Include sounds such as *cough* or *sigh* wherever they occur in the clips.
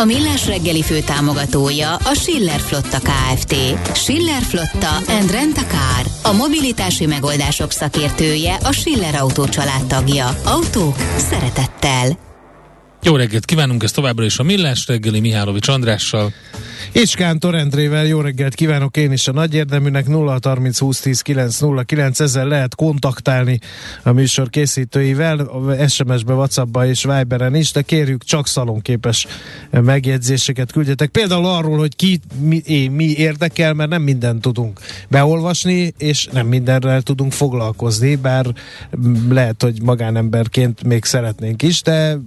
A Millás reggeli fő támogatója a Schiller Flotta KFT. Schiller Flotta and Rent a Car. A mobilitási megoldások szakértője a Schiller Autó tagja. Autók szeretettel. Jó reggelt kívánunk, ez továbbra is a Millás reggeli Mihálovics Andrással. És Kántor Endrével jó reggelt kívánok én is a nagy érdeműnek 0 30 20 10 9 0 9 ezzel lehet kontaktálni a műsor készítőivel, SMS-be, Whatsappba és Viberen is, de kérjük csak szalonképes megjegyzéseket küldjetek. Például arról, hogy ki mi, mi érdekel, mert nem mindent tudunk beolvasni, és nem mindenrel tudunk foglalkozni, bár lehet, hogy magánemberként még szeretnénk is, de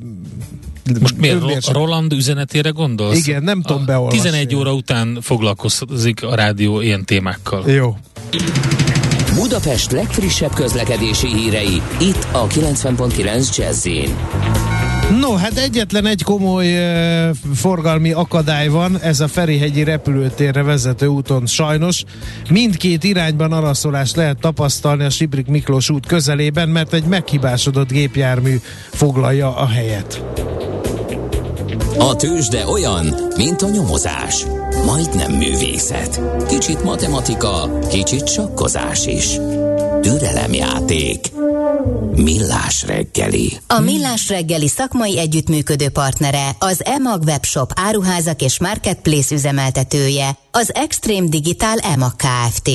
most miért? Ro- Roland üzenetére gondolsz? Igen, nem tudom beolvasni. 11 óra után foglalkozik a rádió ilyen témákkal. Jó. Budapest legfrissebb közlekedési hírei, itt a 90.9 jazz No, hát egyetlen egy komoly uh, forgalmi akadály van, ez a Ferihegyi repülőtérre vezető úton sajnos. Mindkét irányban araszolást lehet tapasztalni a Sibrik Miklós út közelében, mert egy meghibásodott gépjármű foglalja a helyet. A tőzsde olyan, mint a nyomozás. Majdnem művészet. Kicsit matematika, kicsit sakkozás is. Türelemjáték. Millás reggeli. A Millás reggeli szakmai együttműködő partnere, az EMAG webshop áruházak és marketplace üzemeltetője, az Extreme Digital EMAG Kft.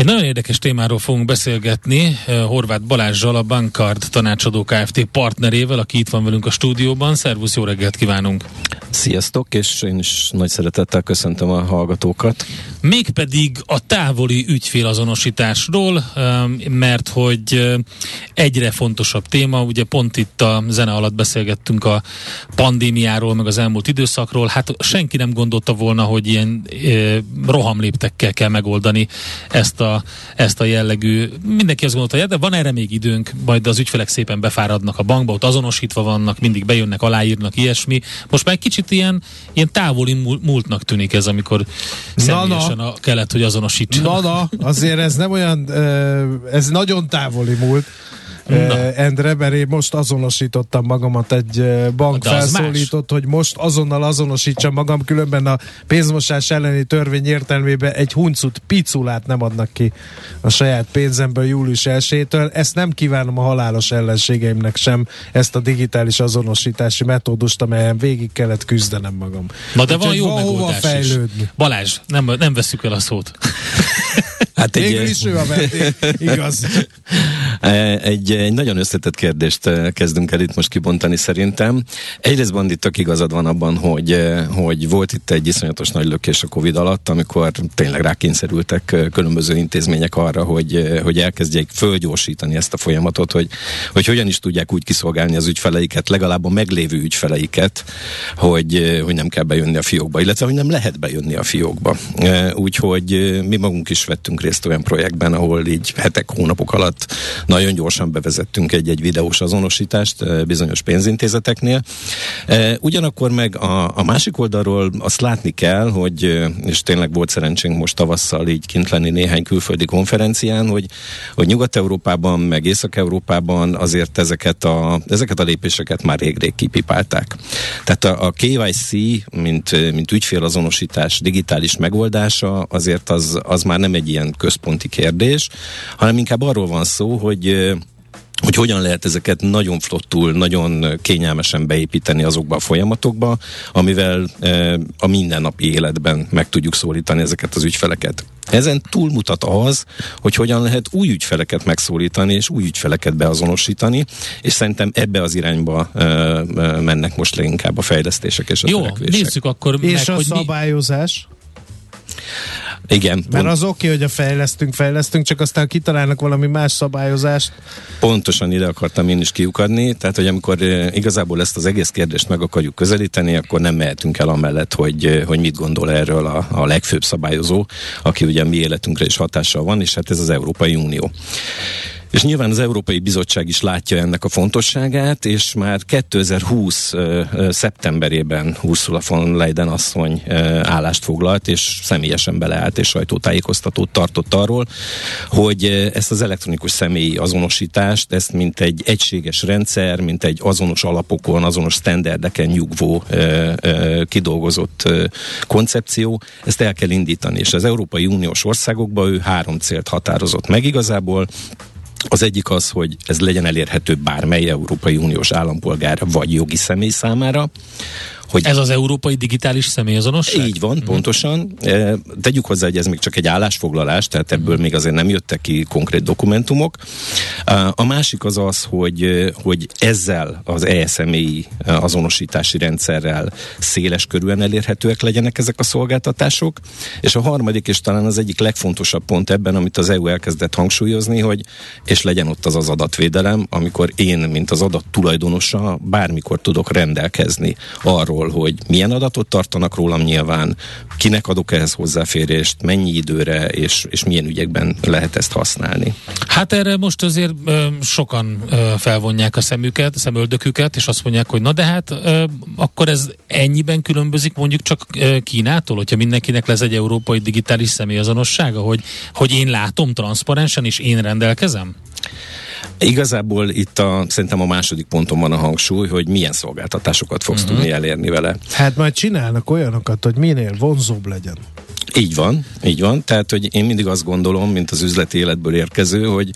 Egy nagyon érdekes témáról fogunk beszélgetni eh, Horváth Balázsjal, a Bankard tanácsadó Kft. partnerével, aki itt van velünk a stúdióban. Szervusz, jó reggelt kívánunk! Sziasztok, és én is nagy szeretettel köszöntöm a hallgatókat. Mégpedig a távoli ügyfélazonosításról, eh, mert hogy eh, egyre fontosabb téma, ugye pont itt a zene alatt beszélgettünk a pandémiáról, meg az elmúlt időszakról, hát senki nem gondolta volna, hogy ilyen rohamléptekkel kell megoldani ezt a, ezt a jellegű, mindenki azt gondolta, de van erre még időnk, majd az ügyfelek szépen befáradnak a bankba, ott azonosítva vannak, mindig bejönnek, aláírnak, ilyesmi. Most már egy kicsit ilyen, ilyen távoli múltnak tűnik ez, amikor személyesen na, na. kellett, hogy azonosítsanak. Na, na, azért ez nem olyan, ez nagyon távoli múlt. Na. Endre, mert én most azonosítottam magamat egy bank felszólított, hogy most azonnal azonosítsam magam, különben a pénzmosás elleni törvény értelmében egy huncut piculát nem adnak ki a saját pénzemből július 1-től. Ezt nem kívánom a halálos ellenségeimnek sem, ezt a digitális azonosítási metódust, amelyen végig kellett küzdenem magam. Na de Úgy, van jó megoldás fejlődni. Balázs, nem, nem veszük el a szót. *laughs* Hát egy, is ő a vendég, igaz. *laughs* Egy, egy nagyon összetett kérdést eh, kezdünk el itt most kibontani szerintem. Egyrészt bandittak igazad van abban, hogy, eh, hogy volt itt egy iszonyatos nagy lökés a Covid alatt, amikor tényleg rákényszerültek eh, különböző intézmények arra, hogy, hogy elkezdjék fölgyorsítani ezt a folyamatot, hogy, hogy hogyan is tudják úgy kiszolgálni az ügyfeleiket, legalább a meglévő ügyfeleiket, hogy, hogy nem kell bejönni a fiókba, illetve hogy nem lehet bejönni a fiókba. Úgyhogy mi magunk is vettünk részt olyan projektben, ahol így hetek, hónapok alatt nagyon gyorsan bevezettünk egy-egy videós azonosítást bizonyos pénzintézeteknél. Ugyanakkor meg a, a másik oldalról azt látni kell, hogy, és tényleg volt szerencsénk most tavasszal így kint lenni néhány külföldi konferencián, hogy, hogy Nyugat-Európában, meg Észak-Európában azért ezeket a, ezeket a lépéseket már rég-rég kipipálták. Tehát a, a KYC, mint, mint ügyfélazonosítás digitális megoldása, azért az, az már nem egy ilyen központi kérdés, hanem inkább arról van szó, hogy hogy hogyan lehet ezeket nagyon flottul, nagyon kényelmesen beépíteni azokba a folyamatokba, amivel e, a mindennapi életben meg tudjuk szólítani ezeket az ügyfeleket. Ezen túlmutat az, hogy hogyan lehet új ügyfeleket megszólítani, és új ügyfeleket beazonosítani, és szerintem ebbe az irányba e, e, mennek most leginkább a fejlesztések és a Jó, törekvések. nézzük akkor és meg, a hogy szabályozás? Mi Igen. Mert az oké, okay, hogy a fejlesztünk, fejlesztünk, csak aztán kitalálnak valami más szabályozást. Pontosan ide akartam én is kiukadni, tehát hogy amikor igazából ezt az egész kérdést meg akarjuk közelíteni, akkor nem mehetünk el amellett, hogy, hogy mit gondol erről a, a legfőbb szabályozó, aki ugye mi életünkre is hatással van, és hát ez az Európai Unió. És nyilván az Európai Bizottság is látja ennek a fontosságát, és már 2020 uh, szeptemberében Ursula von Leyen asszony állást foglalt, és személyesen beleállt és sajtótájékoztatót tartott arról, hogy ezt az elektronikus személyi azonosítást, ezt mint egy egységes rendszer, mint egy azonos alapokon, azonos standardeken nyugvó kidolgozott koncepció, ezt el kell indítani. És az Európai Uniós országokban ő három célt határozott meg igazából. Az egyik az, hogy ez legyen elérhető bármely Európai Uniós állampolgár vagy jogi személy számára. Hogy ez az európai digitális személyazonosság? Így van, uh-huh. pontosan. E, tegyük hozzá, hogy ez még csak egy állásfoglalás, tehát ebből uh-huh. még azért nem jöttek ki konkrét dokumentumok. A másik az az, hogy, hogy ezzel az ESMI azonosítási rendszerrel széles körülön elérhetőek legyenek ezek a szolgáltatások. És a harmadik, és talán az egyik legfontosabb pont ebben, amit az EU elkezdett hangsúlyozni, hogy és legyen ott az az adatvédelem, amikor én, mint az adat tulajdonosa, bármikor tudok rendelkezni arról, arról, hogy milyen adatot tartanak rólam nyilván, kinek adok ehhez hozzáférést, mennyi időre, és, és milyen ügyekben lehet ezt használni. Hát erre most azért ö, sokan ö, felvonják a szemüket, a szemöldöküket, és azt mondják, hogy na de hát ö, akkor ez ennyiben különbözik mondjuk csak ö, Kínától, hogyha mindenkinek lesz egy európai digitális személyazonossága, hogy, hogy én látom transzparensen, és én rendelkezem? Igazából itt a, szerintem a második ponton van a hangsúly, hogy milyen szolgáltatásokat fogsz uh-huh. tudni elérni vele. Hát majd csinálnak olyanokat, hogy minél vonzóbb legyen. Így van, így van. Tehát, hogy én mindig azt gondolom, mint az üzleti életből érkező, hogy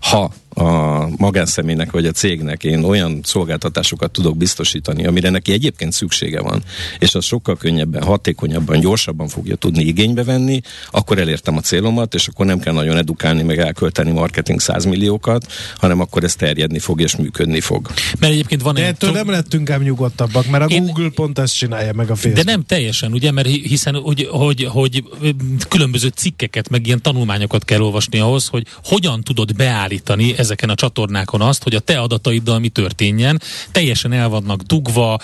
ha a magánszemélynek vagy a cégnek én olyan szolgáltatásokat tudok biztosítani, amire neki egyébként szüksége van, és az sokkal könnyebben, hatékonyabban, gyorsabban fogja tudni igénybe venni, akkor elértem a célomat, és akkor nem kell nagyon edukálni, meg elkölteni marketing százmilliókat, hanem akkor ez terjedni fog és működni fog. Mert egyébként van De ettől nem lettünk ám nyugodtabbak, mert a én... Google pont ezt csinálja meg a Facebook. De nem teljesen, ugye, mert hiszen hogy, hogy, hogy különböző cikkeket, meg ilyen tanulmányokat kell olvasni ahhoz, hogy hogyan tudod beállítani ezeken a csatornákon azt, hogy a te adataiddal mi történjen. Teljesen el vannak dugva,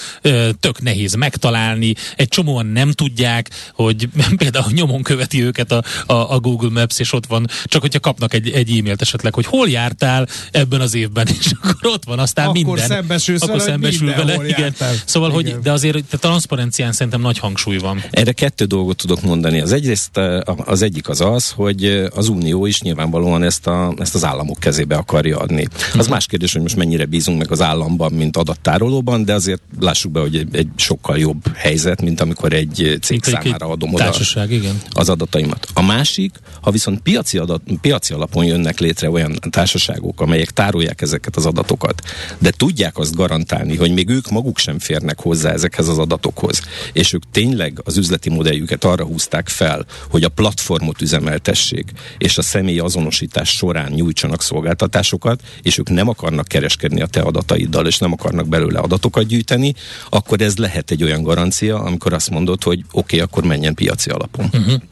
tök nehéz megtalálni, egy csomóan nem tudják, hogy *laughs* például nyomon követi őket a, a, a Google Maps, és ott van, csak hogyha kapnak egy, egy e-mailt esetleg, hogy hol jártál ebben az évben, *laughs* és akkor ott van aztán akkor minden. Szembesülsz akkor szembesül vele. Igen. Szóval, igen. hogy de azért a transzparencián szerintem nagy hangsúly van. Erre kettő dolgot tudok mondani. Az egyrészt az egyik az az, hogy az Unió is nyilvánvalóan ezt, a, ezt az államok kezébe akarja adni. Az más kérdés, hogy most mennyire bízunk meg az államban, mint adattárolóban, de azért lássuk be, hogy egy, egy sokkal jobb helyzet, mint amikor egy cég mint számára adom oda igen. az adataimat. A másik, ha viszont piaci, adat, piaci alapon jönnek létre olyan társaságok, amelyek tárolják ezeket az adatokat, de tudják azt garantálni, hogy még ők maguk sem férnek hozzá ezekhez az adatokhoz, és ők tényleg az üzleti modelljüket arra húzták fel, hogy a platformot üzemeltessék, és a személyi azonosítás során nyújtsanak szolgáltatásokat, és ők nem akarnak kereskedni a te adataiddal, és nem akarnak belőle adatokat gyűjteni, akkor ez lehet egy olyan garancia, amikor azt mondod, hogy oké, okay, akkor menjen piaci alapon. Uh-huh.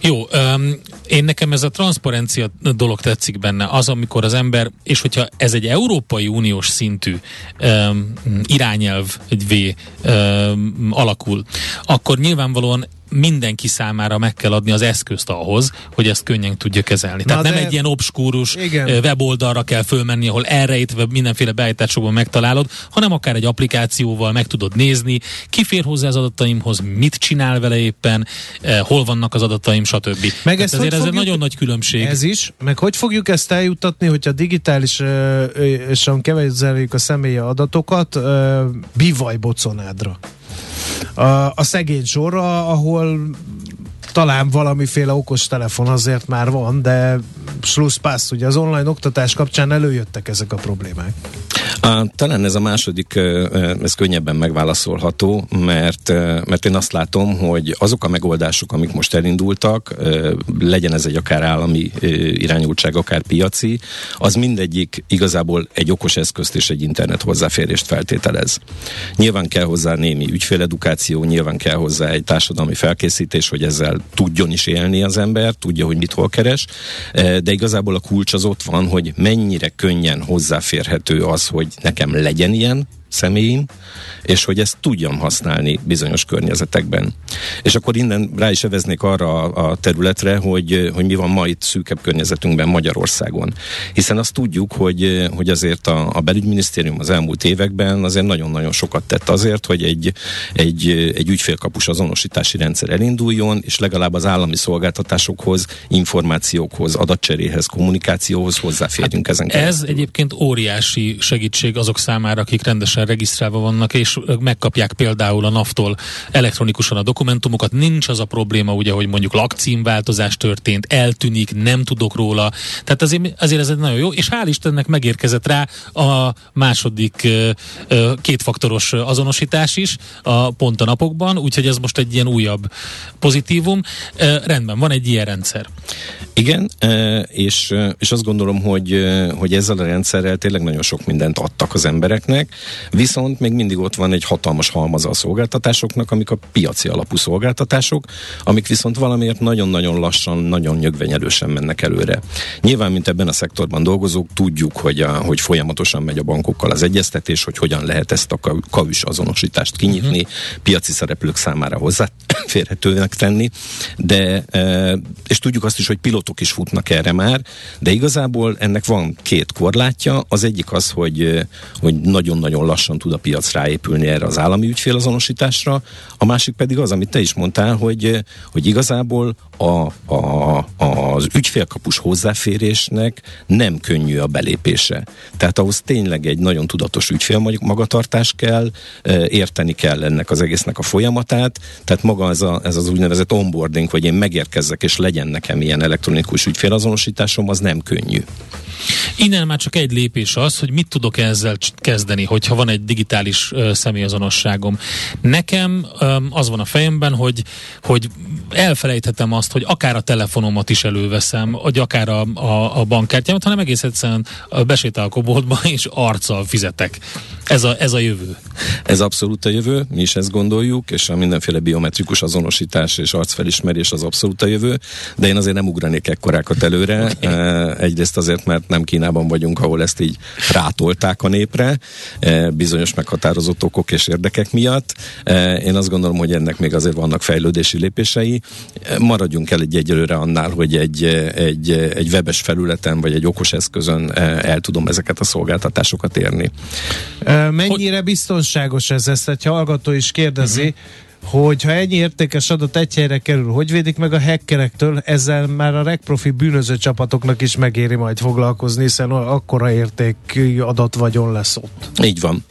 Jó, um, én nekem ez a transzparencia dolog tetszik benne, az, amikor az ember, és hogyha ez egy Európai Uniós szintű um, irányelv, egy V um, alakul, akkor nyilvánvalóan mindenki számára meg kell adni az eszközt ahhoz, hogy ezt könnyen tudja kezelni. Na Tehát nem egy ilyen obskúrus igen. weboldalra kell fölmenni, ahol elrejtve mindenféle beállításokban megtalálod, hanem akár egy applikációval meg tudod nézni, ki fér hozzá az adataimhoz, mit csinál vele éppen, eh, hol vannak az adataim, stb. Meg ezt ezért ez egy nagyon nagy különbség. Ez is, meg hogy fogjuk ezt eljutatni, hogyha digitális és kevezeljük a személyi adatokat bivaj boconádra? A, a szegény sorra, ahol talán valamiféle okos telefon azért már van, de slusszpassz, ugye az online oktatás kapcsán előjöttek ezek a problémák. A, talán ez a második, ez könnyebben megválaszolható, mert, mert én azt látom, hogy azok a megoldások, amik most elindultak, legyen ez egy akár állami irányultság, akár piaci, az mindegyik igazából egy okos eszközt és egy internet hozzáférést feltételez. Nyilván kell hozzá némi ügyféledukáció, nyilván kell hozzá egy társadalmi felkészítés, hogy ezzel eszközzel tudjon is élni az ember, tudja, hogy mit hol keres, de igazából a kulcs az ott van, hogy mennyire könnyen hozzáférhető az, hogy nekem legyen ilyen, személyim, és hogy ezt tudjam használni bizonyos környezetekben. És akkor innen rá is eveznék arra a területre, hogy, hogy mi van ma itt szűkebb környezetünkben Magyarországon. Hiszen azt tudjuk, hogy, hogy azért a, a belügyminisztérium az elmúlt években azért nagyon-nagyon sokat tett azért, hogy egy, egy, egy ügyfélkapus azonosítási rendszer elinduljon, és legalább az állami szolgáltatásokhoz, információkhoz, adatcseréhez, kommunikációhoz hozzáférjünk hát ezen Ez egyébként óriási segítség azok számára, akik rendesen rendszeresen regisztrálva vannak, és megkapják például a NAV-tól elektronikusan a dokumentumokat. Nincs az a probléma, ugye, hogy mondjuk lakcímváltozás történt, eltűnik, nem tudok róla. Tehát azért, azért ez egy nagyon jó, és hál' Istennek megérkezett rá a második kétfaktoros azonosítás is a pont a napokban, úgyhogy ez most egy ilyen újabb pozitívum. Rendben, van egy ilyen rendszer. Igen, és, és azt gondolom, hogy, hogy ezzel a rendszerrel tényleg nagyon sok mindent adtak az embereknek, Viszont még mindig ott van egy hatalmas halmaza a szolgáltatásoknak, amik a piaci alapú szolgáltatások, amik viszont valamiért nagyon-nagyon lassan, nagyon nyögvenyelősen mennek előre. Nyilván, mint ebben a szektorban dolgozók, tudjuk, hogy, a, hogy folyamatosan megy a bankokkal az egyeztetés, hogy hogyan lehet ezt a kavis azonosítást kinyitni, uh-huh. piaci szereplők számára hozzáférhetőnek *coughs* tenni, de e, és tudjuk azt is, hogy pilotok is futnak erre már, de igazából ennek van két korlátja. Az egyik az, hogy, hogy nagyon-nagyon lassan lassan tud a piac ráépülni erre az állami ügyfélazonosításra, a másik pedig az, amit te is mondtál, hogy, hogy igazából a, a, az ügyfélkapus hozzáférésnek nem könnyű a belépése. Tehát ahhoz tényleg egy nagyon tudatos ügyfélmagatartás kell, érteni kell ennek az egésznek a folyamatát, tehát maga ez, a, ez az úgynevezett onboarding, hogy én megérkezzek és legyen nekem ilyen elektronikus ügyfélazonosításom, az nem könnyű. Innen már csak egy lépés az, hogy mit tudok ezzel kezdeni, hogyha van egy digitális uh, személyazonosságom. Nekem um, az van a fejemben, hogy, hogy elfelejthetem azt, hogy akár a telefonomat is előveszem, vagy akár a, a, a bankkártyámat, hanem egész egyszerűen besétálok a boltba, *laughs* és arccal fizetek. Ez a, ez a jövő. Ez abszolút a jövő, mi is ezt gondoljuk, és a mindenféle biometrikus azonosítás és arcfelismerés az abszolút a jövő, de én azért nem ugranék ekkorákat előre. *laughs* Okay. Egyrészt azért, mert nem Kínában vagyunk, ahol ezt így rátolták a népre, bizonyos meghatározott okok és érdekek miatt. Én azt gondolom, hogy ennek még azért vannak fejlődési lépései. Maradjunk el egy egyelőre annál, hogy egy, egy, egy webes felületen vagy egy okos eszközön el tudom ezeket a szolgáltatásokat érni. Mennyire biztonságos ez? Ezt egy hallgató is kérdezi. Uh-huh hogy ha ennyi értékes adat egy helyre kerül, hogy védik meg a hackerektől, ezzel már a legprofi bűnöző csapatoknak is megéri majd foglalkozni, hiszen akkora értékű vagyon lesz ott. Így van.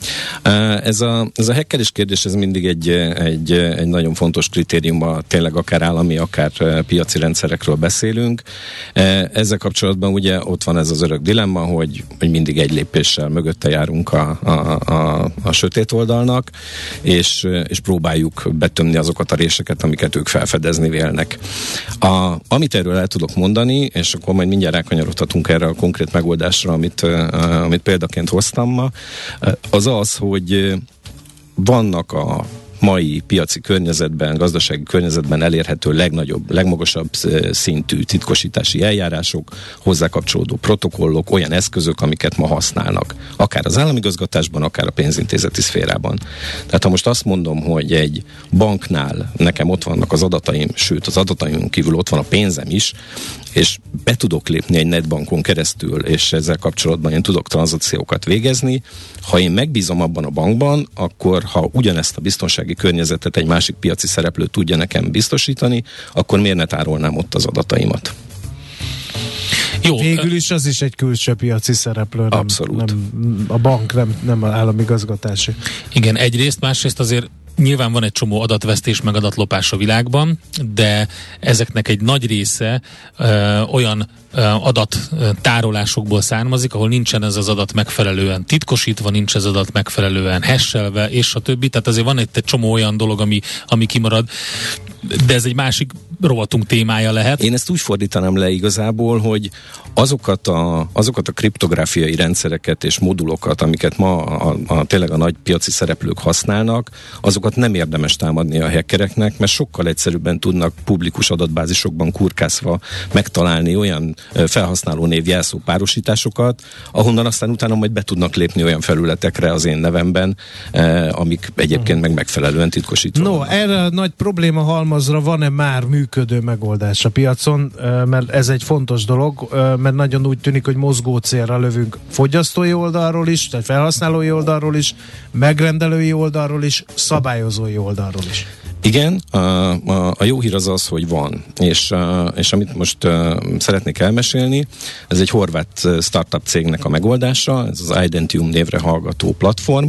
Ez a, ez a hackeres kérdés, ez mindig egy, egy, egy nagyon fontos kritérium, tényleg akár állami, akár piaci rendszerekről beszélünk. Ezzel kapcsolatban ugye ott van ez az örök dilemma, hogy, hogy mindig egy lépéssel mögötte járunk a, a, a, a sötét oldalnak, és, és próbáljuk betömni azokat a réseket, amiket ők felfedezni vélnek. A, amit erről el tudok mondani, és akkor majd mindjárt rákanyarodhatunk erre a konkrét megoldásra, amit, amit példaként hoztam ma, az az, hogy vannak a mai piaci környezetben, gazdasági környezetben elérhető legnagyobb, legmagasabb szintű titkosítási eljárások, hozzá kapcsolódó protokollok, olyan eszközök, amiket ma használnak. Akár az államigazgatásban, akár a pénzintézeti szférában. Tehát ha most azt mondom, hogy egy banknál nekem ott vannak az adataim, sőt az adataim kívül ott van a pénzem is, és be tudok lépni egy netbankon keresztül, és ezzel kapcsolatban én tudok tranzakciókat végezni. Ha én megbízom abban a bankban, akkor ha ugyanezt a biztonsági környezetet egy másik piaci szereplő tudja nekem biztosítani, akkor miért ne tárolnám ott az adataimat? Jó. Végül is az is egy külső piaci szereplő. Nem, Abszolút. Nem, a bank, nem, nem az államigazgatási. Igen, egyrészt, másrészt azért Nyilván van egy csomó adatvesztés, meg adatlopás a világban, de ezeknek egy nagy része ö, olyan adattárolásokból származik, ahol nincsen ez az adat megfelelően titkosítva, nincs ez az adat megfelelően hesselve, és a többi. Tehát azért van egy, egy csomó olyan dolog, ami, ami kimarad, de ez egy másik rovatunk témája lehet. Én ezt úgy fordítanám le igazából, hogy azokat a, azokat a kriptográfiai rendszereket és modulokat, amiket ma a, a, tényleg a nagy piaci szereplők használnak, azokat nem érdemes támadni a hackereknek, mert sokkal egyszerűbben tudnak publikus adatbázisokban kurkászva megtalálni olyan felhasználó név jelszó párosításokat, ahonnan aztán utána majd be tudnak lépni olyan felületekre az én nevemben, eh, amik egyébként meg megfelelően titkosítva. No, erre a nagy probléma halmazra van-e már működő megoldás a piacon, mert ez egy fontos dolog, mert nagyon úgy tűnik, hogy mozgó célra lövünk fogyasztói oldalról is, tehát felhasználói oldalról is, megrendelői oldalról is, szabályozói oldalról is. Igen, a, a, a jó hír az az, hogy van, és, a, és amit most a, szeretnék elmesélni, ez egy horvát startup cégnek a megoldása, ez az Identium névre hallgató platform,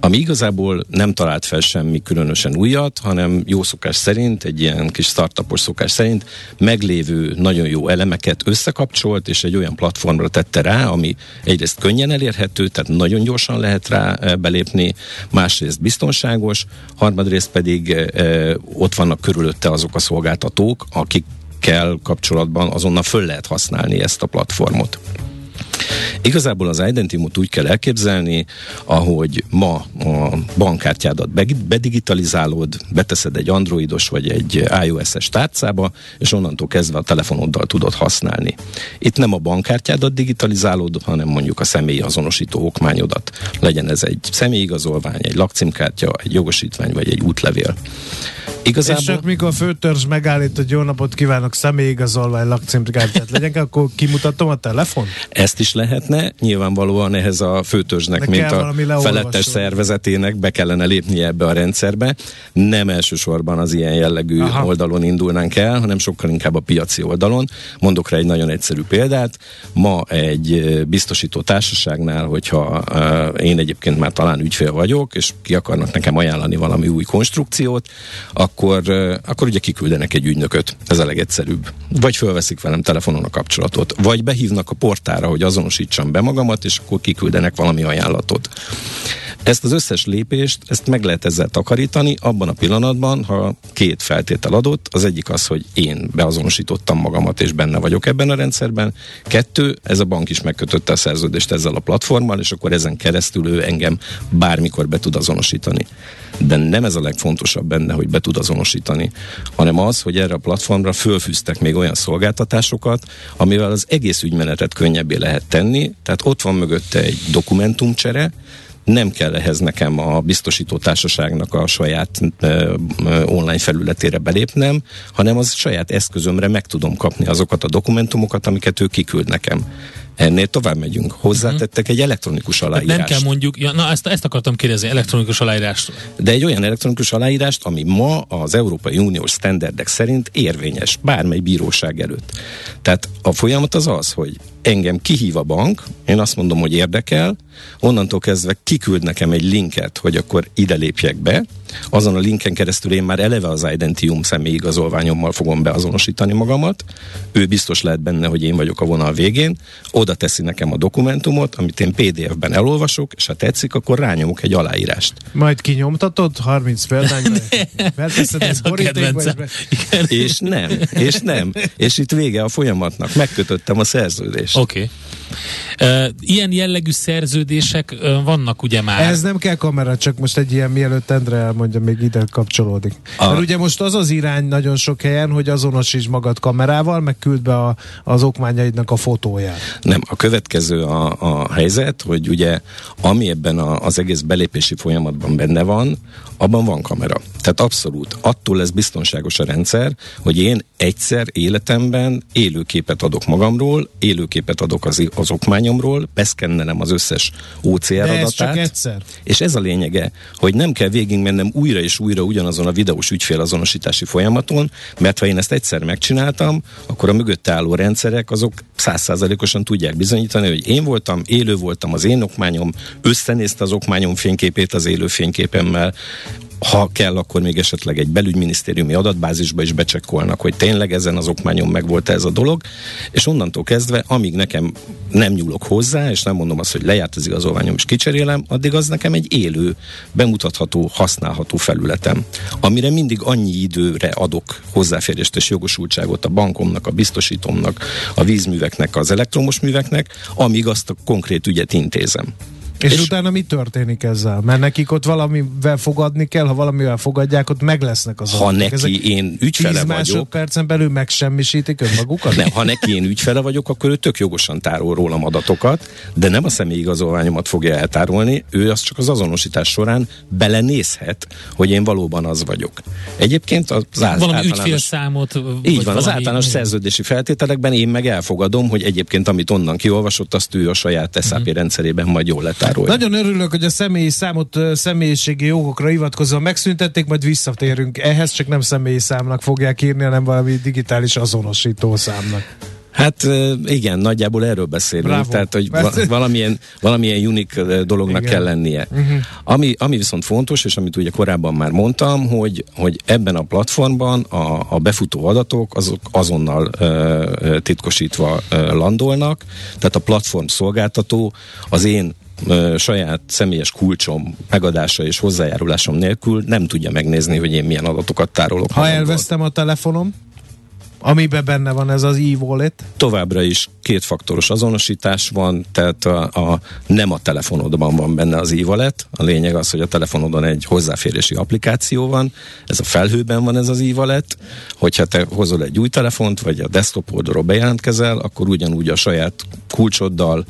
ami igazából nem talált fel semmi különösen újat, hanem jó szokás szerint, egy ilyen kis startupos szokás szerint meglévő nagyon jó elemeket összekapcsolt, és egy olyan platformra tette rá, ami egyrészt könnyen elérhető, tehát nagyon gyorsan lehet rá belépni, másrészt biztonságos, harmadrészt pedig ott vannak körülötte azok a szolgáltatók, akikkel kapcsolatban azonnal föl lehet használni ezt a platformot. Igazából az Identimot úgy kell elképzelni, ahogy ma a bankkártyádat bedigitalizálod, beteszed egy androidos vagy egy iOS-es tárcába, és onnantól kezdve a telefonoddal tudod használni. Itt nem a bankkártyádat digitalizálod, hanem mondjuk a személyi azonosító okmányodat. Legyen ez egy személyigazolvány, egy lakcímkártya, egy jogosítvány vagy egy útlevél. Igazából... És csak mikor a főtörzs megállít, hogy jó napot kívánok, személyigazolvány, lakcímkártyát legyen, *laughs* akkor kimutatom a telefon? Ezt is lehetne, nyilvánvalóan ehhez a főtörzsnek, De mint a felettes szervezetének be kellene lépnie ebbe a rendszerbe. Nem elsősorban az ilyen jellegű Aha. oldalon indulnánk el, hanem sokkal inkább a piaci oldalon. Mondok rá egy nagyon egyszerű példát. Ma egy biztosító társaságnál, hogyha én egyébként már talán ügyfél vagyok, és ki akarnak nekem ajánlani valami új konstrukciót, akkor, akkor ugye kiküldenek egy ügynököt. Ez a legegyszerűbb. Vagy fölveszik velem telefonon a kapcsolatot, vagy behívnak a portára, hogy azonosítsam be magamat, és akkor kiküldenek valami ajánlatot. Ezt az összes lépést, ezt meg lehet ezzel takarítani abban a pillanatban, ha két feltétel adott, az egyik az, hogy én beazonosítottam magamat, és benne vagyok ebben a rendszerben. Kettő, ez a bank is megkötötte a szerződést ezzel a platformmal, és akkor ezen keresztül ő engem bármikor be tud azonosítani. De nem ez a legfontosabb benne, hogy be tud azonosítani, hanem az, hogy erre a platformra fölfűztek még olyan szolgáltatásokat, amivel az egész ügymenetet könnyebbé lehet tenni. Tehát ott van mögötte egy dokumentumcsere, nem kell ehhez nekem a biztosító társaságnak a saját ö, ö, online felületére belépnem, hanem az saját eszközömre meg tudom kapni azokat a dokumentumokat, amiket ő kiküld nekem. Ennél tovább megyünk. Hozzátettek egy elektronikus aláírást. Nem kell mondjuk, ja, na ezt, ezt akartam kérdezni, elektronikus aláírást. De egy olyan elektronikus aláírást, ami ma az Európai Uniós standardek szerint érvényes bármely bíróság előtt. Tehát a folyamat az az, hogy engem kihív a bank, én azt mondom, hogy érdekel, onnantól kezdve kiküld nekem egy linket, hogy akkor ide lépjek be, azon a linken keresztül én már eleve az Identium személyigazolványommal fogom beazonosítani magamat, ő biztos lehet benne, hogy én vagyok a vonal végén, oda teszi nekem a dokumentumot, amit én PDF-ben elolvasok, és ha tetszik, akkor rányomok egy aláírást. Majd kinyomtatod 30 példányban? *laughs* Ez a kedvencem. És nem, és nem. És itt vége a folyamatnak. Megkötöttem a szerződést. Oké. Okay. Ilyen jellegű szerződések vannak ugye már. Ez nem kell kamera, csak most egy ilyen mielőtt Endre elmondja, még ide kapcsolódik. A... Mert ugye most az az irány nagyon sok helyen, hogy azonosíts magad kamerával, meg küld be a, az okmányaidnak a fotóját. Nem, a következő a, a helyzet, hogy ugye ami ebben a, az egész belépési folyamatban benne van, abban van kamera. Tehát abszolút. Attól lesz biztonságos a rendszer, hogy én egyszer életemben élőképet adok magamról, élőképet adok az, az okmányomról, beszkennenem az összes OCR De adatát. Csak egyszer. És ez a lényege, hogy nem kell végigmennem újra és újra ugyanazon a videós ügyfélazonosítási folyamaton, mert ha én ezt egyszer megcsináltam, akkor a mögött álló rendszerek azok százszázalékosan tudják bizonyítani, hogy én voltam, élő voltam, az én okmányom összenézte az okmányom fényképét az élő fényképemmel, ha kell, akkor még esetleg egy belügyminisztériumi adatbázisba is becsekkolnak, hogy tényleg ezen az okmányon megvolt ez a dolog, és onnantól kezdve, amíg nekem nem nyúlok hozzá, és nem mondom azt, hogy lejárt az igazolványom és kicserélem, addig az nekem egy élő, bemutatható, használható felületem, amire mindig annyi időre adok hozzáférést és jogosultságot a bankomnak, a biztosítomnak, a vízműveknek, az elektromos műveknek, amíg azt a konkrét ügyet intézem. És, és utána mi történik ezzel? Mert nekik ott valamivel fogadni kell, ha valamivel fogadják, ott meg lesznek az Ha adatok. neki Ezek én ügyfele vagyok, másodpercen belül megsemmisítik önmagukat? nem, ha neki én ügyfele vagyok, akkor ő tök jogosan tárol rólam adatokat, de nem a személyigazolványomat fogja eltárolni, ő az csak az azonosítás során belenézhet, hogy én valóban az vagyok. Egyébként az Valami általános... ügyfélszámot? Így van, az általános szerződési feltételekben én meg elfogadom, hogy egyébként amit onnan kiolvasott, azt ő a saját SAP Mhm. rendszerében majd jól letárolja. Nagyon örülök, hogy a személyi számot személyiségi jogokra hivatkozva megszüntették, majd visszatérünk. Ehhez csak nem személyi számnak fogják írni, hanem valami digitális azonosító számnak. Hát igen, nagyjából erről beszélünk, Bravo. tehát hogy valamilyen, valamilyen unik dolognak Igen. kell lennie. Uh-huh. Ami, ami viszont fontos, és amit ugye korábban már mondtam, hogy, hogy ebben a platformban a, a befutó adatok azok azonnal ö, titkosítva ö, landolnak, tehát a platform szolgáltató az én ö, saját személyes kulcsom megadása és hozzájárulásom nélkül nem tudja megnézni, hogy én milyen adatokat tárolok. Ha elvesztem a telefonom, amiben benne van ez az e-wallet, továbbra is kétfaktoros azonosítás van, tehát a, a, nem a telefonodban van benne az e-wallet, a lényeg az, hogy a telefonodon egy hozzáférési applikáció van, ez a felhőben van ez az e-wallet, hogyha te hozol egy új telefont, vagy a desktopodról bejelentkezel, akkor ugyanúgy a saját kulcsoddal,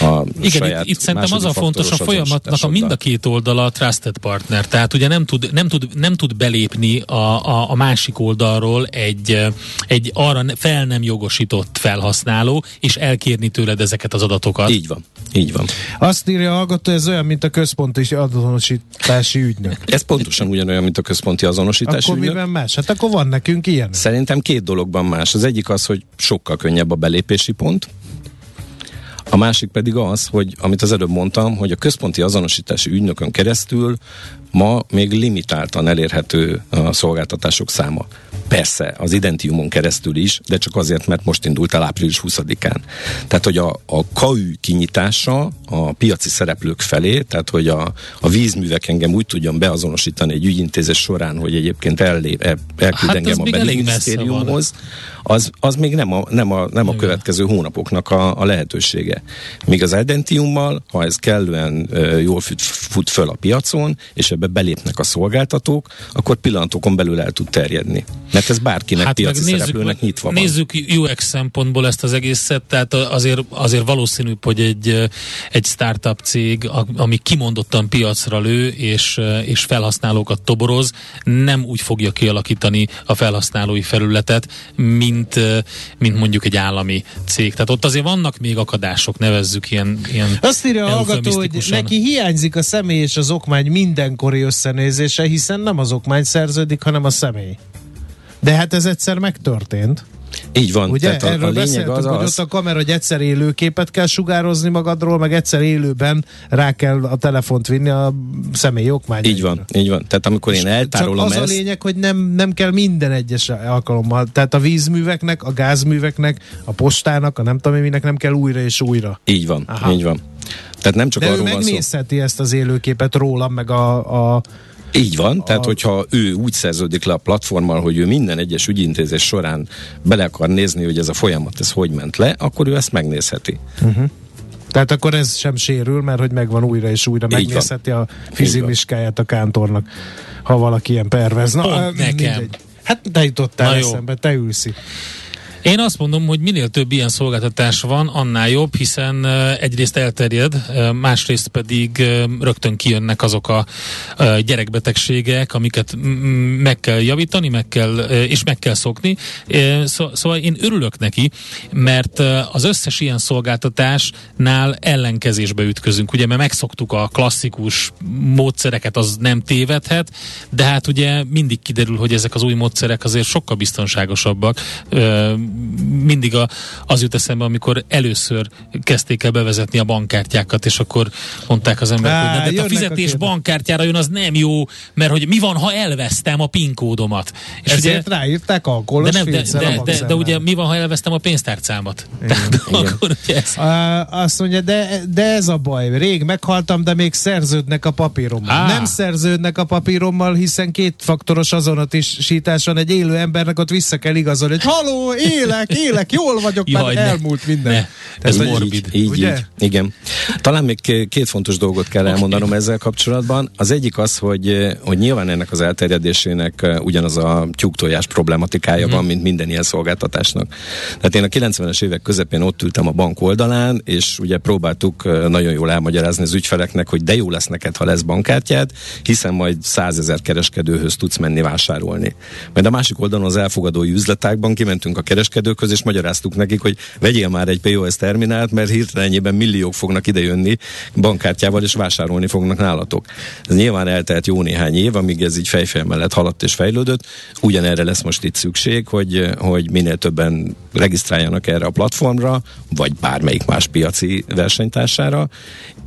a Igen, saját itt, itt szerintem az a fontos a folyamatnak a mind a két oldala a trusted partner. Tehát ugye nem tud, nem tud, nem tud belépni a, a, a másik oldalról egy, egy arra fel nem jogosított felhasználó, és elkérni tőled ezeket az adatokat. Így van, így van. azt írja a hallgató, ez olyan, mint a központi azonosítási ügynök. Ez pontosan ugyanolyan, mint a központi azonosítás. Akkor ügynök. miben más? Hát akkor van nekünk ilyen. Szerintem két dologban más. Az egyik az, hogy sokkal könnyebb a belépési pont, a másik pedig az, hogy amit az előbb mondtam, hogy a központi azonosítási ügynökön keresztül ma még limitáltan elérhető a szolgáltatások száma. Persze, az Identiumon keresztül is, de csak azért, mert most indult el április 20-án. Tehát, hogy a, a KAÜ kinyitása a piaci szereplők felé, tehát, hogy a, a vízművek engem úgy tudjon beazonosítani egy ügyintézés során, hogy egyébként ellép, el, elküld Hát engem a belügyminisztériumhoz, az, az még nem a, nem a, nem a következő hónapoknak a, a lehetősége. Míg az Identiummal, ha ez kellően jól fut, föl a piacon, és ebbe belépnek a szolgáltatók, akkor pillanatokon belül el tud terjedni. Mert ez bárkinek hát piaci szereplőnek nyitva van. nézzük UX szempontból ezt az egészet, tehát azért, azért valószínűbb, hogy egy, egy startup cég, ami kimondottan piacra lő, és, és felhasználókat toboroz, nem úgy fogja kialakítani a felhasználói felületet, mint, mint mondjuk egy állami cég. Tehát ott azért vannak még akadások, nevezzük ilyen, ilyen Azt írja a hallgató, hogy neki hiányzik a személy és az okmány mindenkori összenézése, hiszen nem az okmány szerződik, hanem a személy. De hát ez egyszer megtörtént. Így van. Ugye? Tehát a, Erről a lényeg az hogy az, ott a kamera, hogy egyszer élőképet kell sugározni magadról, meg egyszer élőben rá kell a telefont vinni a személyi okmányra. így van, így van. Tehát amikor én eltárolom Csak az ezt, a lényeg, hogy nem, nem kell minden egyes alkalommal. Tehát a vízműveknek, a gázműveknek, a postának, a nem tudom minek nem kell újra és újra. így van, Aha. így van. Tehát nem csak De ő arról van szó. megnézheti ezt az élőképet rólam, meg a, a Így van, tehát A- hogyha ő úgy szerződik le a platformmal, hogy ő minden egyes ügyintézés során bele akar nézni, hogy ez a folyamat ez hogy ment le, akkor ő ezt megnézheti. Tehát akkor ez sem sérül, mert hogy megvan újra és újra megnézheti a fizimiskáját a kántornak, ha valaki ilyen pervez. Na, Pont nekem. Hát te jutottál Na jó. eszembe, te ülsz itt. Én azt mondom, hogy minél több ilyen szolgáltatás van, annál jobb, hiszen egyrészt elterjed, másrészt pedig rögtön kijönnek azok a gyerekbetegségek, amiket meg kell javítani, meg kell, és meg kell szokni. Szó, szóval én örülök neki, mert az összes ilyen szolgáltatásnál ellenkezésbe ütközünk. Ugye, mert megszoktuk a klasszikus módszereket, az nem tévedhet, de hát ugye mindig kiderül, hogy ezek az új módszerek azért sokkal biztonságosabbak. Mindig a, az jut eszembe, amikor először kezdték el bevezetni a bankkártyákat, és akkor mondták az emberek, Á, hogy de, a fizetés a bankkártyára jön, az nem jó, mert hogy mi van, ha elvesztem a PIN kódomat. És Ezért ugye, ráírták alkoholos de, nem, de, de, de, de, ugye mi van, ha elvesztem a pénztárcámat? Tehát, Igen. akkor ugye ez. Uh, azt mondja, de, de ez a baj. Rég meghaltam, de még szerződnek a papírommal. Ah. Nem szerződnek a papírommal, hiszen két faktoros azonosítás van egy élő embernek, ott vissza kell igazolni, hogy haló, élek, élek, jól vagyok, Jaj, már elmúlt minden. Ne. Ez morbid. Így, így, Ugye? így, igen. Talán még két fontos dolgot kell okay. elmondanom ezzel kapcsolatban. Az egyik az, hogy, hogy nyilván ennek az elterjedésének ugyanaz a tyúktojás problematikája mm. van, mint minden ilyen szolgáltatásnak. Tehát én a 90-es évek közepén ott ültem a bank oldalán, és ugye próbáltuk nagyon jól elmagyarázni az ügyfeleknek, hogy de jó lesz neked, ha lesz bankkártyád, hiszen majd százezer kereskedőhöz tudsz menni vásárolni. Majd a másik oldalon az elfogadói üzletákban kimentünk a kereskedőkhöz, és magyaráztuk nekik, hogy vegyél már egy POS terminált, mert hirtelenjében milliók fognak idejönni bankkártyával, és vásárolni fognak nálatok. Ez nyilván eltelt jó néhány év, amíg ez így fejfej mellett haladt és fejlődött. Ugyanerre lesz most itt szükség, hogy, hogy minél többen regisztráljanak erre a platformra, vagy bármelyik más piaci versenytársára,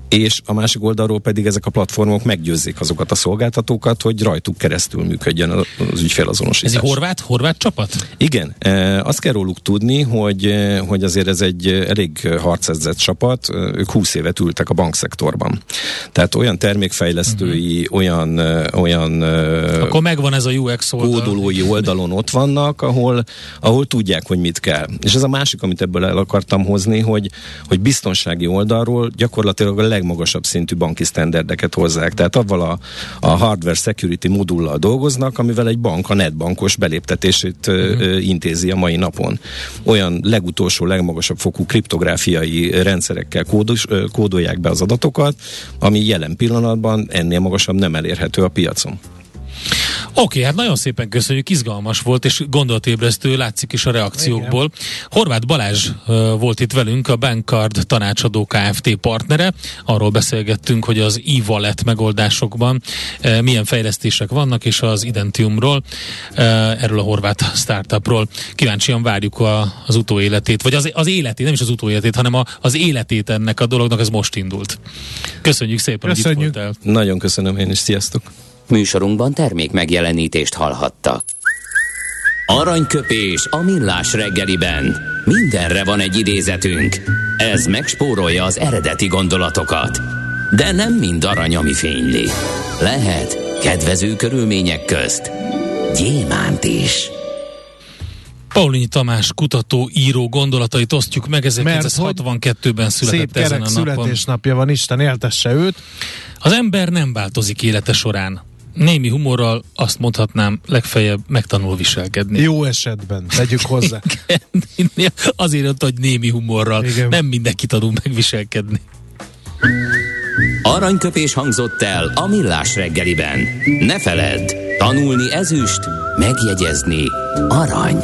és a másik oldalról pedig ezek a platformok meggyőzzék azokat a szolgáltatókat, hogy rajtuk keresztül működjön az ügyfélazonosítás. Ez egy horvát, horvát csapat? Igen, e, azt kell róluk tudni, hogy, e, hogy azért ez egy elég harcedzett csapat, ők 20 évet ültek a bankszektorban. Tehát olyan termékfejlesztői, uh-huh. olyan, olyan Akkor megvan ez a UX oldal. Kódolói oldalon ott vannak, ahol, ahol tudják, hogy mit kell. És ez a másik, amit ebből el akartam hozni, hogy, hogy biztonsági oldalról gyakorlatilag a leg legmagasabb szintű banki standardeket hozzák. Tehát avval a, a hardware security modullal dolgoznak, amivel egy bank a netbankos beléptetését uh-huh. intézi a mai napon. Olyan legutolsó, legmagasabb fokú kriptográfiai rendszerekkel kódos, kódolják be az adatokat, ami jelen pillanatban ennél magasabb nem elérhető a piacon. Oké, okay, hát nagyon szépen köszönjük, izgalmas volt, és gondolatébresztő látszik is a reakciókból. Igen. Horváth Balázs uh, volt itt velünk, a Bankcard tanácsadó Kft. partnere. Arról beszélgettünk, hogy az e-wallet megoldásokban uh, milyen fejlesztések vannak, és az Identiumról, uh, erről a horvát startupról. Kíváncsian várjuk a, az utóéletét, vagy az, az életét, nem is az utóéletét, hanem a, az életét ennek a dolognak, ez most indult. Köszönjük szépen, Köszönjük. hogy itt voltál. Nagyon köszönöm én is, sziasztok! Műsorunkban termék megjelenítést hallhattak. Aranyköpés a millás reggeliben. Mindenre van egy idézetünk. Ez megspórolja az eredeti gondolatokat. De nem mind arany, ami fényli. Lehet kedvező körülmények közt gyémánt is. Paulinyi Tamás kutató, író gondolatait osztjuk meg, 1962-ben született szép ezen a napon. születésnapja van, Isten éltesse őt. Az ember nem változik élete során némi humorral azt mondhatnám, legfeljebb megtanul viselkedni. Jó esetben, tegyük *laughs* hozzá. Igen, *laughs* azért mondta, hogy némi humorral. Igen. Nem mindenki tanul megviselkedni. Aranyköpés hangzott el a millás reggeliben. Ne feledd, tanulni ezüst, megjegyezni arany.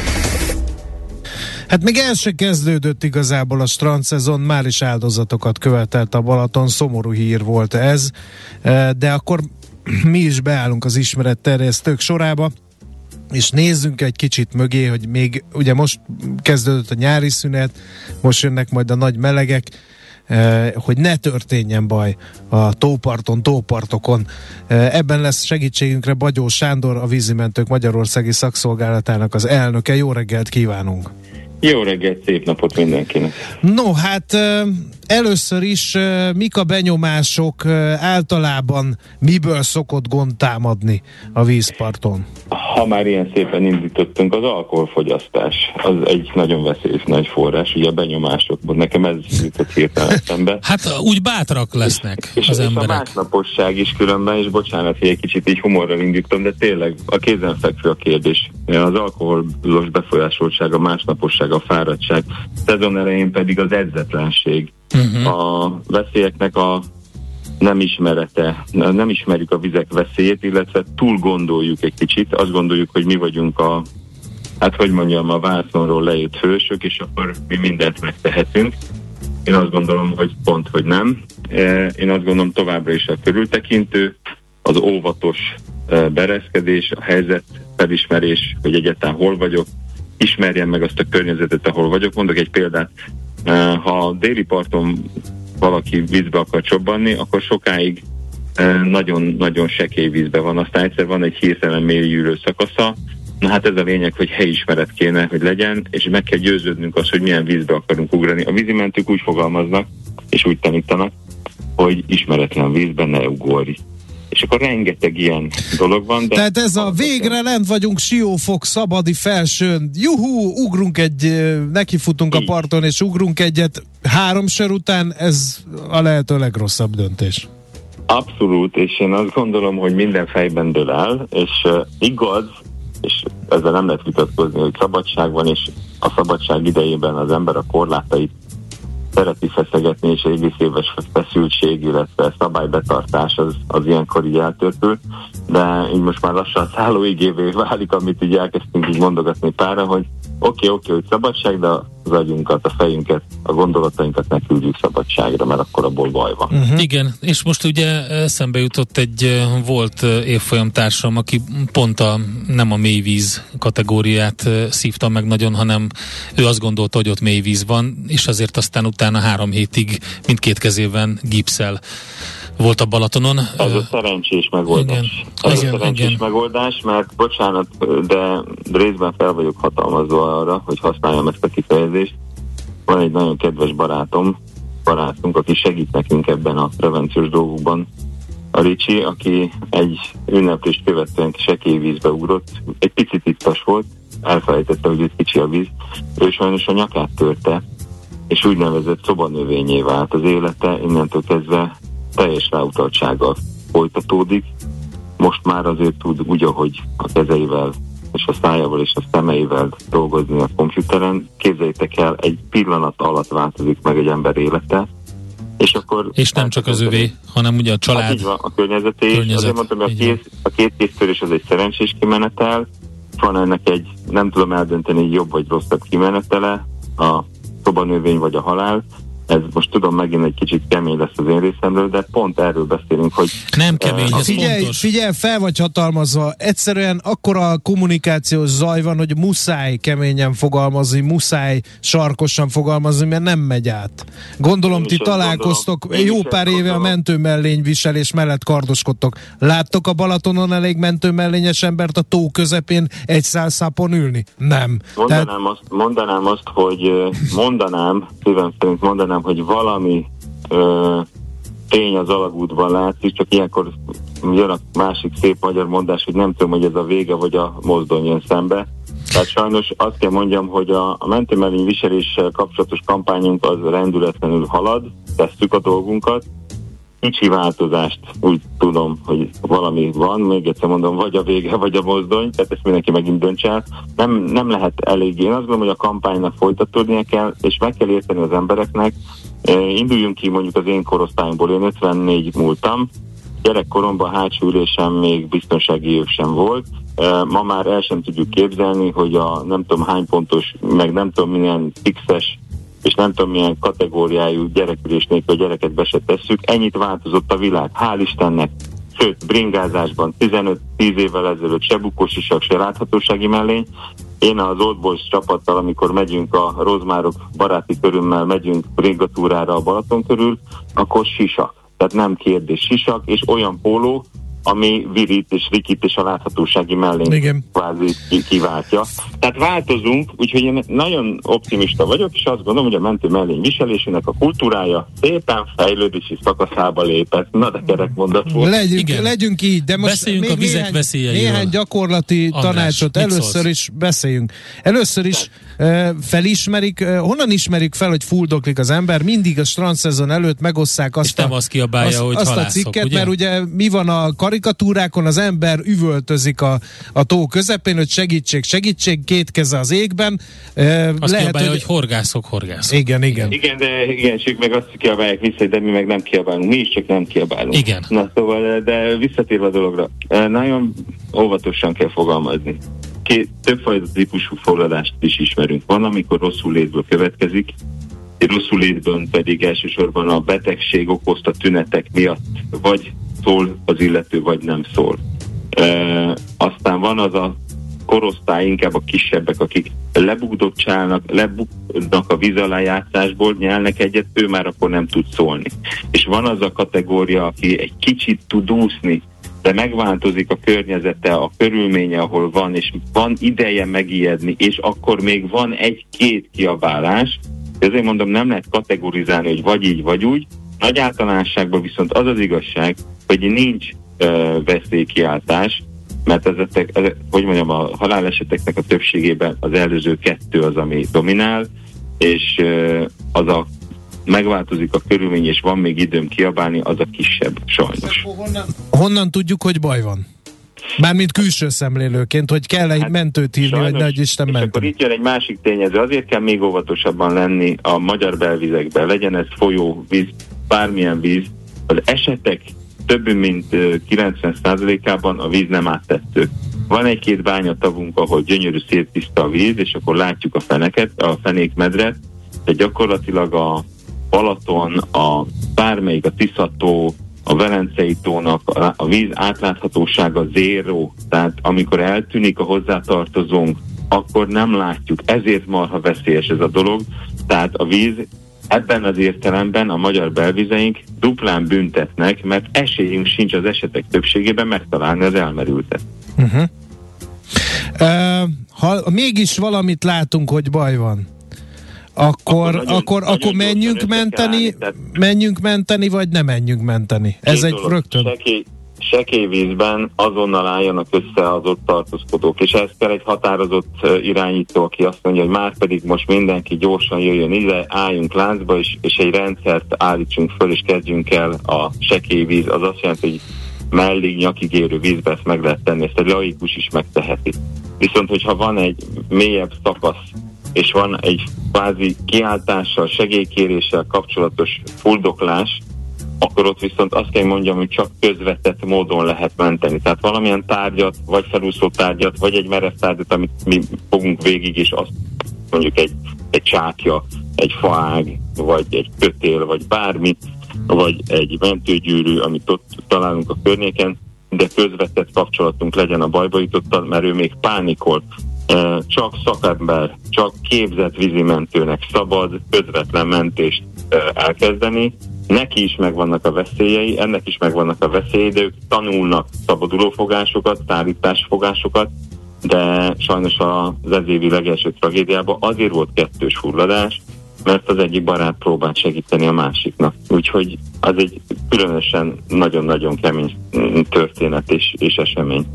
Hát még el se kezdődött igazából a strandszezon, már is áldozatokat követelt a Balaton, szomorú hír volt ez, e, de akkor mi is beállunk az ismeret terjesztők sorába, és nézzünk egy kicsit mögé, hogy még ugye most kezdődött a nyári szünet, most jönnek majd a nagy melegek, e, hogy ne történjen baj a tóparton, tópartokon. E, ebben lesz segítségünkre Bagyó Sándor, a vízimentők Magyarországi Szakszolgálatának az elnöke. Jó reggelt kívánunk! Jó reggelt, szép napot mindenkinek! No, hát először is mik a benyomások általában, miből szokott gond támadni a vízparton? Ha már ilyen szépen indítottunk, az alkoholfogyasztás az egy nagyon veszélyes nagy forrás, ugye a benyomásokban. Nekem ez jutott hirtelen szembe. *laughs* Hát úgy bátrak lesznek és, az és emberek. És a másnaposság is különben, és bocsánat, hogy egy kicsit így humorral indítom, de tényleg a kézenfekvő a kérdés. Az alkoholos befolyásoltság, a másnaposság, a fáradtság, szezon elején pedig az edzetlenség uh-huh. a veszélyeknek a nem ismerete, nem ismerjük a vizek veszélyét, illetve túl gondoljuk egy kicsit, azt gondoljuk, hogy mi vagyunk a, hát hogy mondjam, a vászonról lejött hősök, és akkor mi mindent megtehetünk. Én azt gondolom, hogy pont, hogy nem. E, én azt gondolom továbbra is a körültekintő, az óvatos e, bereszkedés, a helyzet felismerés, hogy egyáltalán hol vagyok, ismerjem meg azt a környezetet, ahol vagyok. Mondok egy példát, ha déli parton valaki vízbe akar csobbanni, akkor sokáig nagyon-nagyon sekély vízbe van. Aztán egyszer van egy hirtelen mélyülő szakasza, Na hát ez a lényeg, hogy helyismeret kéne, hogy legyen, és meg kell győződnünk azt, hogy milyen vízbe akarunk ugrani. A vízimentők úgy fogalmaznak, és úgy tanítanak, hogy ismeretlen vízben ne ugorj. És akkor rengeteg ilyen dolog van. De Tehát ez a végre lent vagyunk Siófok szabadi felsőn. Juhú, ugrunk egy, nekifutunk Így. a parton és ugrunk egyet. Három sor után ez a lehető legrosszabb döntés. Abszolút, és én azt gondolom, hogy minden fejben dől el, és uh, igaz, és ezzel nem lehet vitatkozni, hogy szabadság van, és a szabadság idejében az ember a korlátait szereti feszegetni, és egész éves feszültség, illetve szabálybetartás az, az ilyenkor így eltörpül, de így most már lassan szállóigévé válik, amit így elkezdtünk így mondogatni pára, hogy oké, oké, hogy szabadság, de az agyunkat, a fejünket, a gondolatainkat ne küldjük szabadságra, mert akkor abból baj van. Uh-huh. Igen, és most ugye eszembe jutott egy volt évfolyamtársam, aki pont a, nem a mélyvíz kategóriát szívta meg nagyon, hanem ő azt gondolta, hogy ott mélyvíz van, és azért aztán utána három hétig mindkét kezében gipszel volt a Balatonon. Ez a szerencsés megoldás. Igen. Ez igen, a szerencsés igen. megoldás, mert bocsánat, de részben fel vagyok hatalmazva arra, hogy használjam ezt a kifejezést. Van egy nagyon kedves barátom, barátunk, aki segít nekünk ebben a prevenciós dolgokban. A Ricsi, aki egy ünneplést követően sekély vízbe ugrott, egy picit ittas volt, elfelejtette, hogy itt kicsi a víz. Ő sajnos a nyakát törte, és úgynevezett szobanövényé vált az élete, innentől kezdve teljes ráutaltsággal folytatódik. Most már azért tud úgy, ahogy a kezeivel és a szájával és a szemeivel dolgozni a komputeren. Képzeljétek el, egy pillanat alatt változik meg egy ember élete, és akkor... És nem csak az övé, hanem ugye a család. Hát így van, a környezeté. Környezet, Azért mondtam, hogy a, kész, a két késztörés az egy szerencsés kimenetel, van ennek egy, nem tudom eldönteni, jobb vagy rosszabb kimenetele, a szobanövény vagy a halál, ez most tudom megint egy kicsit kemény lesz az én részemről, de pont erről beszélünk, hogy... Nem kemény, uh, ez figyelj, fontos. figyelj, fel vagy hatalmazva. Egyszerűen akkora kommunikációs zaj van, hogy muszáj keményen fogalmazni, muszáj sarkosan fogalmazni, mert nem megy át. Gondolom, ti találkoztok, jó pár éve gondolom. a mentő viselés mellett kardoskodtok. Láttok a Balatonon elég mentő mellényes embert a tó közepén egy szálszápon ülni? Nem. Mondanám, Tehát... azt, mondanám azt, hogy mondanám, szívem szerint mondanám, hogy valami ö, tény az alagútban látszik, csak ilyenkor jön a másik szép magyar mondás, hogy nem tudom, hogy ez a vége, vagy a mozdony jön szembe. Tehát sajnos azt kell mondjam, hogy a, a mentőmellény viseléssel kapcsolatos kampányunk az rendületlenül halad, tesszük a dolgunkat, kicsi változást úgy tudom, hogy valami van, még egyszer mondom, vagy a vége, vagy a mozdony, tehát ezt mindenki megint dönts el. Nem, nem lehet elég. Én azt gondolom, hogy a kampánynak folytatódnia kell, és meg kell érteni az embereknek. Induljunk ki mondjuk az én korosztályomból, én 54 múltam, gyerekkoromban hátsó ülésem még biztonsági év sem volt. Ma már el sem tudjuk képzelni, hogy a nem tudom hány pontos, meg nem tudom milyen fixes és nem tudom milyen kategóriájú gyerekülés nélkül a gyereket be se tesszük. Ennyit változott a világ, hál' Istennek. Sőt, bringázásban 15-10 évvel ezelőtt se bukós isak, se láthatósági mellény. Én az Old Boys csapattal, amikor megyünk a Rozmárok baráti körümmel, megyünk bringatúrára a Balaton körül, akkor sisak. Tehát nem kérdés, sisak, és olyan póló, ami virít és rikít és a láthatósági mellén Igen. kvázi kiváltja. Tehát változunk, úgyhogy én nagyon optimista vagyok, és azt gondolom, hogy a mentő mellény viselésének a kultúrája szépen fejlődési szakaszába lépett. Na de kerek mondat volt. Legyünk, Igen. legyünk így, de most beszéljünk még a vizek néhány, veszélyeiről. Néhány gyakorlati András, tanácsot. Először is beszéljünk. Először is uh, felismerik, uh, honnan ismerik fel, hogy fuldoklik az ember? Mindig a strandszezon előtt megosszák azt, és a, nem azt kiabálja, azt, hogy azt a cikket, ugye? mert ugye mi van a karikatúrákon az ember üvöltözik a, a tó közepén, hogy segítség, segítség, két keze az égben. Azt Lehet, hogy... hogy horgászok, horgászok. Igen, igen. Igen, de igen, csak meg azt kiabálják vissza, de mi meg nem kiabálunk. Mi is csak nem kiabálunk. Igen. Na szóval, de visszatérve a dologra. Nagyon óvatosan kell fogalmazni. Két, többfajta típusú forradást is ismerünk. Van, amikor rosszul létből következik, rosszul létből pedig elsősorban a betegség okozta tünetek miatt vagy szól az illető, vagy nem szól. E, aztán van az a korosztály, inkább a kisebbek, akik lebukdottságnak, lebuknak a víz alá játszásból, nyelnek egyet, ő már akkor nem tud szólni. És van az a kategória, aki egy kicsit tud úszni, de megváltozik a környezete, a körülménye, ahol van, és van ideje megijedni, és akkor még van egy-két kiabálás, ezért mondom, nem lehet kategorizálni, hogy vagy így, vagy úgy. Nagy általánosságban viszont az az igazság, hogy nincs uh, veszélykiáltás, mert ez, ez, ez, hogy mondjam, a haláleseteknek a többségében az előző kettő az, ami dominál, és uh, az a megváltozik a körülmény, és van még időm kiabálni, az a kisebb, sajnos. Honnan, honnan tudjuk, hogy baj van? Mármint külső szemlélőként, hogy kell egy hát, mentőt hívni, sajnos, vagy nagy Isten mentő. akkor itt jön egy másik tényező. Azért kell még óvatosabban lenni a magyar belvizekben. Legyen ez folyó, víz, bármilyen víz. Az esetek több mint 90%-ában a víz nem áttető. Van egy-két bányatavunk, ahol gyönyörű szép tiszta a víz, és akkor látjuk a feneket, a fenékmedret, de gyakorlatilag a Balaton, a bármelyik, a Tiszató, a Velencei tónak a víz átláthatósága zéró, tehát amikor eltűnik a hozzátartozónk, akkor nem látjuk. Ezért marha veszélyes ez a dolog. Tehát a víz ebben az értelemben a magyar belvizeink duplán büntetnek, mert esélyünk sincs az esetek többségében megtalálni az elmerültet. Uh-huh. Uh, ha mégis valamit látunk, hogy baj van, akkor, akkor, nagyon, akkor, nagyon akkor menjünk menteni, menjünk menteni, vagy nem menjünk menteni? Ez egy dolog, rögtön. Sekély, sekély vízben azonnal álljanak össze az ott tartózkodók, és ez kell egy határozott irányító, aki azt mondja, hogy már pedig most mindenki gyorsan jöjjön ide, álljunk láncba, és, és egy rendszert állítsunk föl, és kezdjünk el a sekély víz. Az azt jelenti, hogy mellig nyakig érő vízbe ezt meg lehet tenni, ezt egy laikus is megteheti. Viszont, hogyha van egy mélyebb szakasz, és van egy kvázi kiáltással, segélykéréssel kapcsolatos fuldoklás, akkor ott viszont azt kell mondjam, hogy csak közvetett módon lehet menteni. Tehát valamilyen tárgyat, vagy felúszó tárgyat, vagy egy merev tárgyat, amit mi fogunk végig, és azt mondjuk egy, egy csákja, egy faág, vagy egy kötél, vagy bármi, vagy egy mentőgyűrű, amit ott találunk a környéken, de közvetett kapcsolatunk legyen a bajbaítottal, mert ő még pánikol csak szakember, csak képzett vízimentőnek szabad közvetlen mentést elkezdeni. Neki is megvannak a veszélyei, ennek is megvannak a veszélyei, de ők tanulnak szabadulófogásokat, szállításfogásokat, de sajnos az ezévi legelső tragédiában azért volt kettős fulladás, mert az egyik barát próbált segíteni a másiknak. Úgyhogy az egy különösen nagyon-nagyon kemény történet és, és esemény.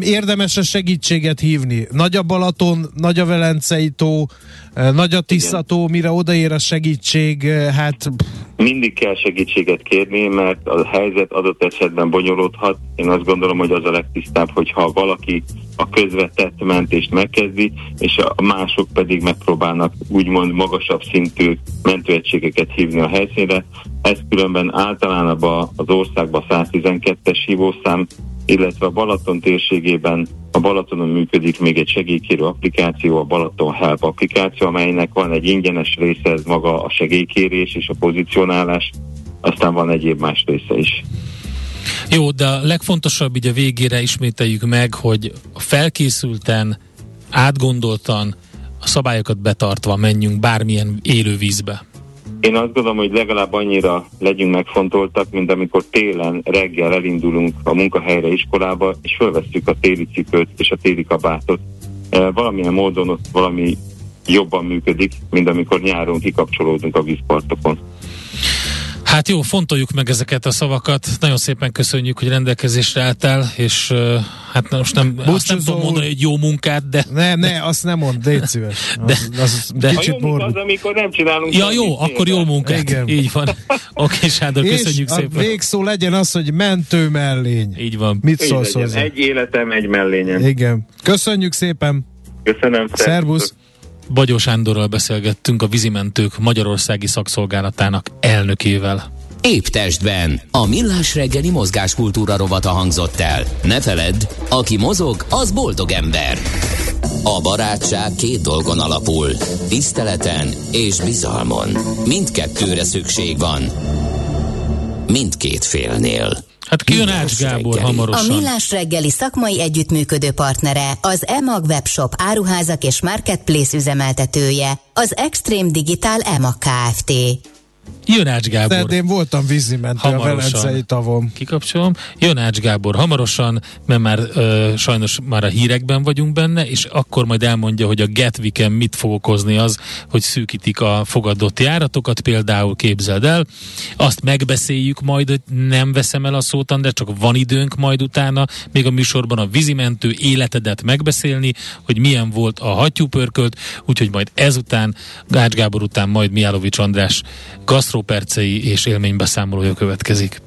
Érdemes a segítséget hívni. Nagy a Balaton, nagy a Velencei tó, nagy a Tiszató, mire odaér a segítség, hát... Mindig kell segítséget kérni, mert a helyzet adott esetben bonyolódhat. Én azt gondolom, hogy az a legtisztább, hogyha valaki a közvetett mentést megkezdi, és a mások pedig megpróbálnak úgymond magasabb szintű mentőegységeket hívni a helyszínre. Ez különben általában az országban 112-es hívószám, illetve a Balaton térségében a Balatonon működik még egy segélykérő applikáció, a Balaton Help applikáció, amelynek van egy ingyenes része, ez maga a segélykérés és a pozícionálás, aztán van egyéb más része is. Jó, de a legfontosabb így a végére ismételjük meg, hogy felkészülten, átgondoltan, a szabályokat betartva menjünk bármilyen élővízbe. Én azt gondolom, hogy legalább annyira legyünk megfontoltak, mint amikor télen reggel elindulunk a munkahelyre, iskolába, és fölveszünk a téli cipőt és a téli kabátot. E, valamilyen módon ott valami jobban működik, mint amikor nyáron kikapcsolódunk a vízpartokon. Hát jó, fontoljuk meg ezeket a szavakat. Nagyon szépen köszönjük, hogy rendelkezésre álltál, és uh, hát most nem, azt nem tudom mondani, hogy jó munkát, de... Ne, ne, azt nem mond, légy szíves. De, az, az de, A jó munka az, amikor nem csinálunk Ja, jó, akkor jó munkát. Igen. Így van. Oké, Sándor, köszönjük és szépen. a végszó legyen az, hogy mentő mellény. Így van. Mit szólsz hozzá? Egy életem, egy mellényem. Igen. Köszönjük szépen. Köszönöm. Szervusz. Bagyó Sándorral beszélgettünk a vízimentők Magyarországi Szakszolgálatának elnökével. Épp testben. A millás reggeli mozgáskultúra rovata hangzott el. Ne feledd, aki mozog, az boldog ember. A barátság két dolgon alapul. Tiszteleten és bizalmon. Mindkettőre szükség van. Mindkét félnél. Hát kijön Ács Gábor reggeli. A hamarosan. Millás reggeli szakmai együttműködő partnere, az EMAG webshop áruházak és marketplace üzemeltetője, az Extreme Digital EMAG Kft. Jön Ács Gábor. Szerdén voltam vízimentő a Hamarosan. Velencei tavon. Kikapcsolom. Jön Ács Gábor hamarosan, mert már ö, sajnos már a hírekben vagyunk benne, és akkor majd elmondja, hogy a Gatwicken mit fog okozni az, hogy szűkítik a fogadott járatokat, például képzeld el. Azt megbeszéljük majd, hogy nem veszem el a szót, de csak van időnk majd utána, még a műsorban a vízimentő életedet megbeszélni, hogy milyen volt a hattyúpörkölt, úgyhogy majd ezután, Ács Gábor után majd Miálovics András gasztrópercei és élménybeszámolója következik.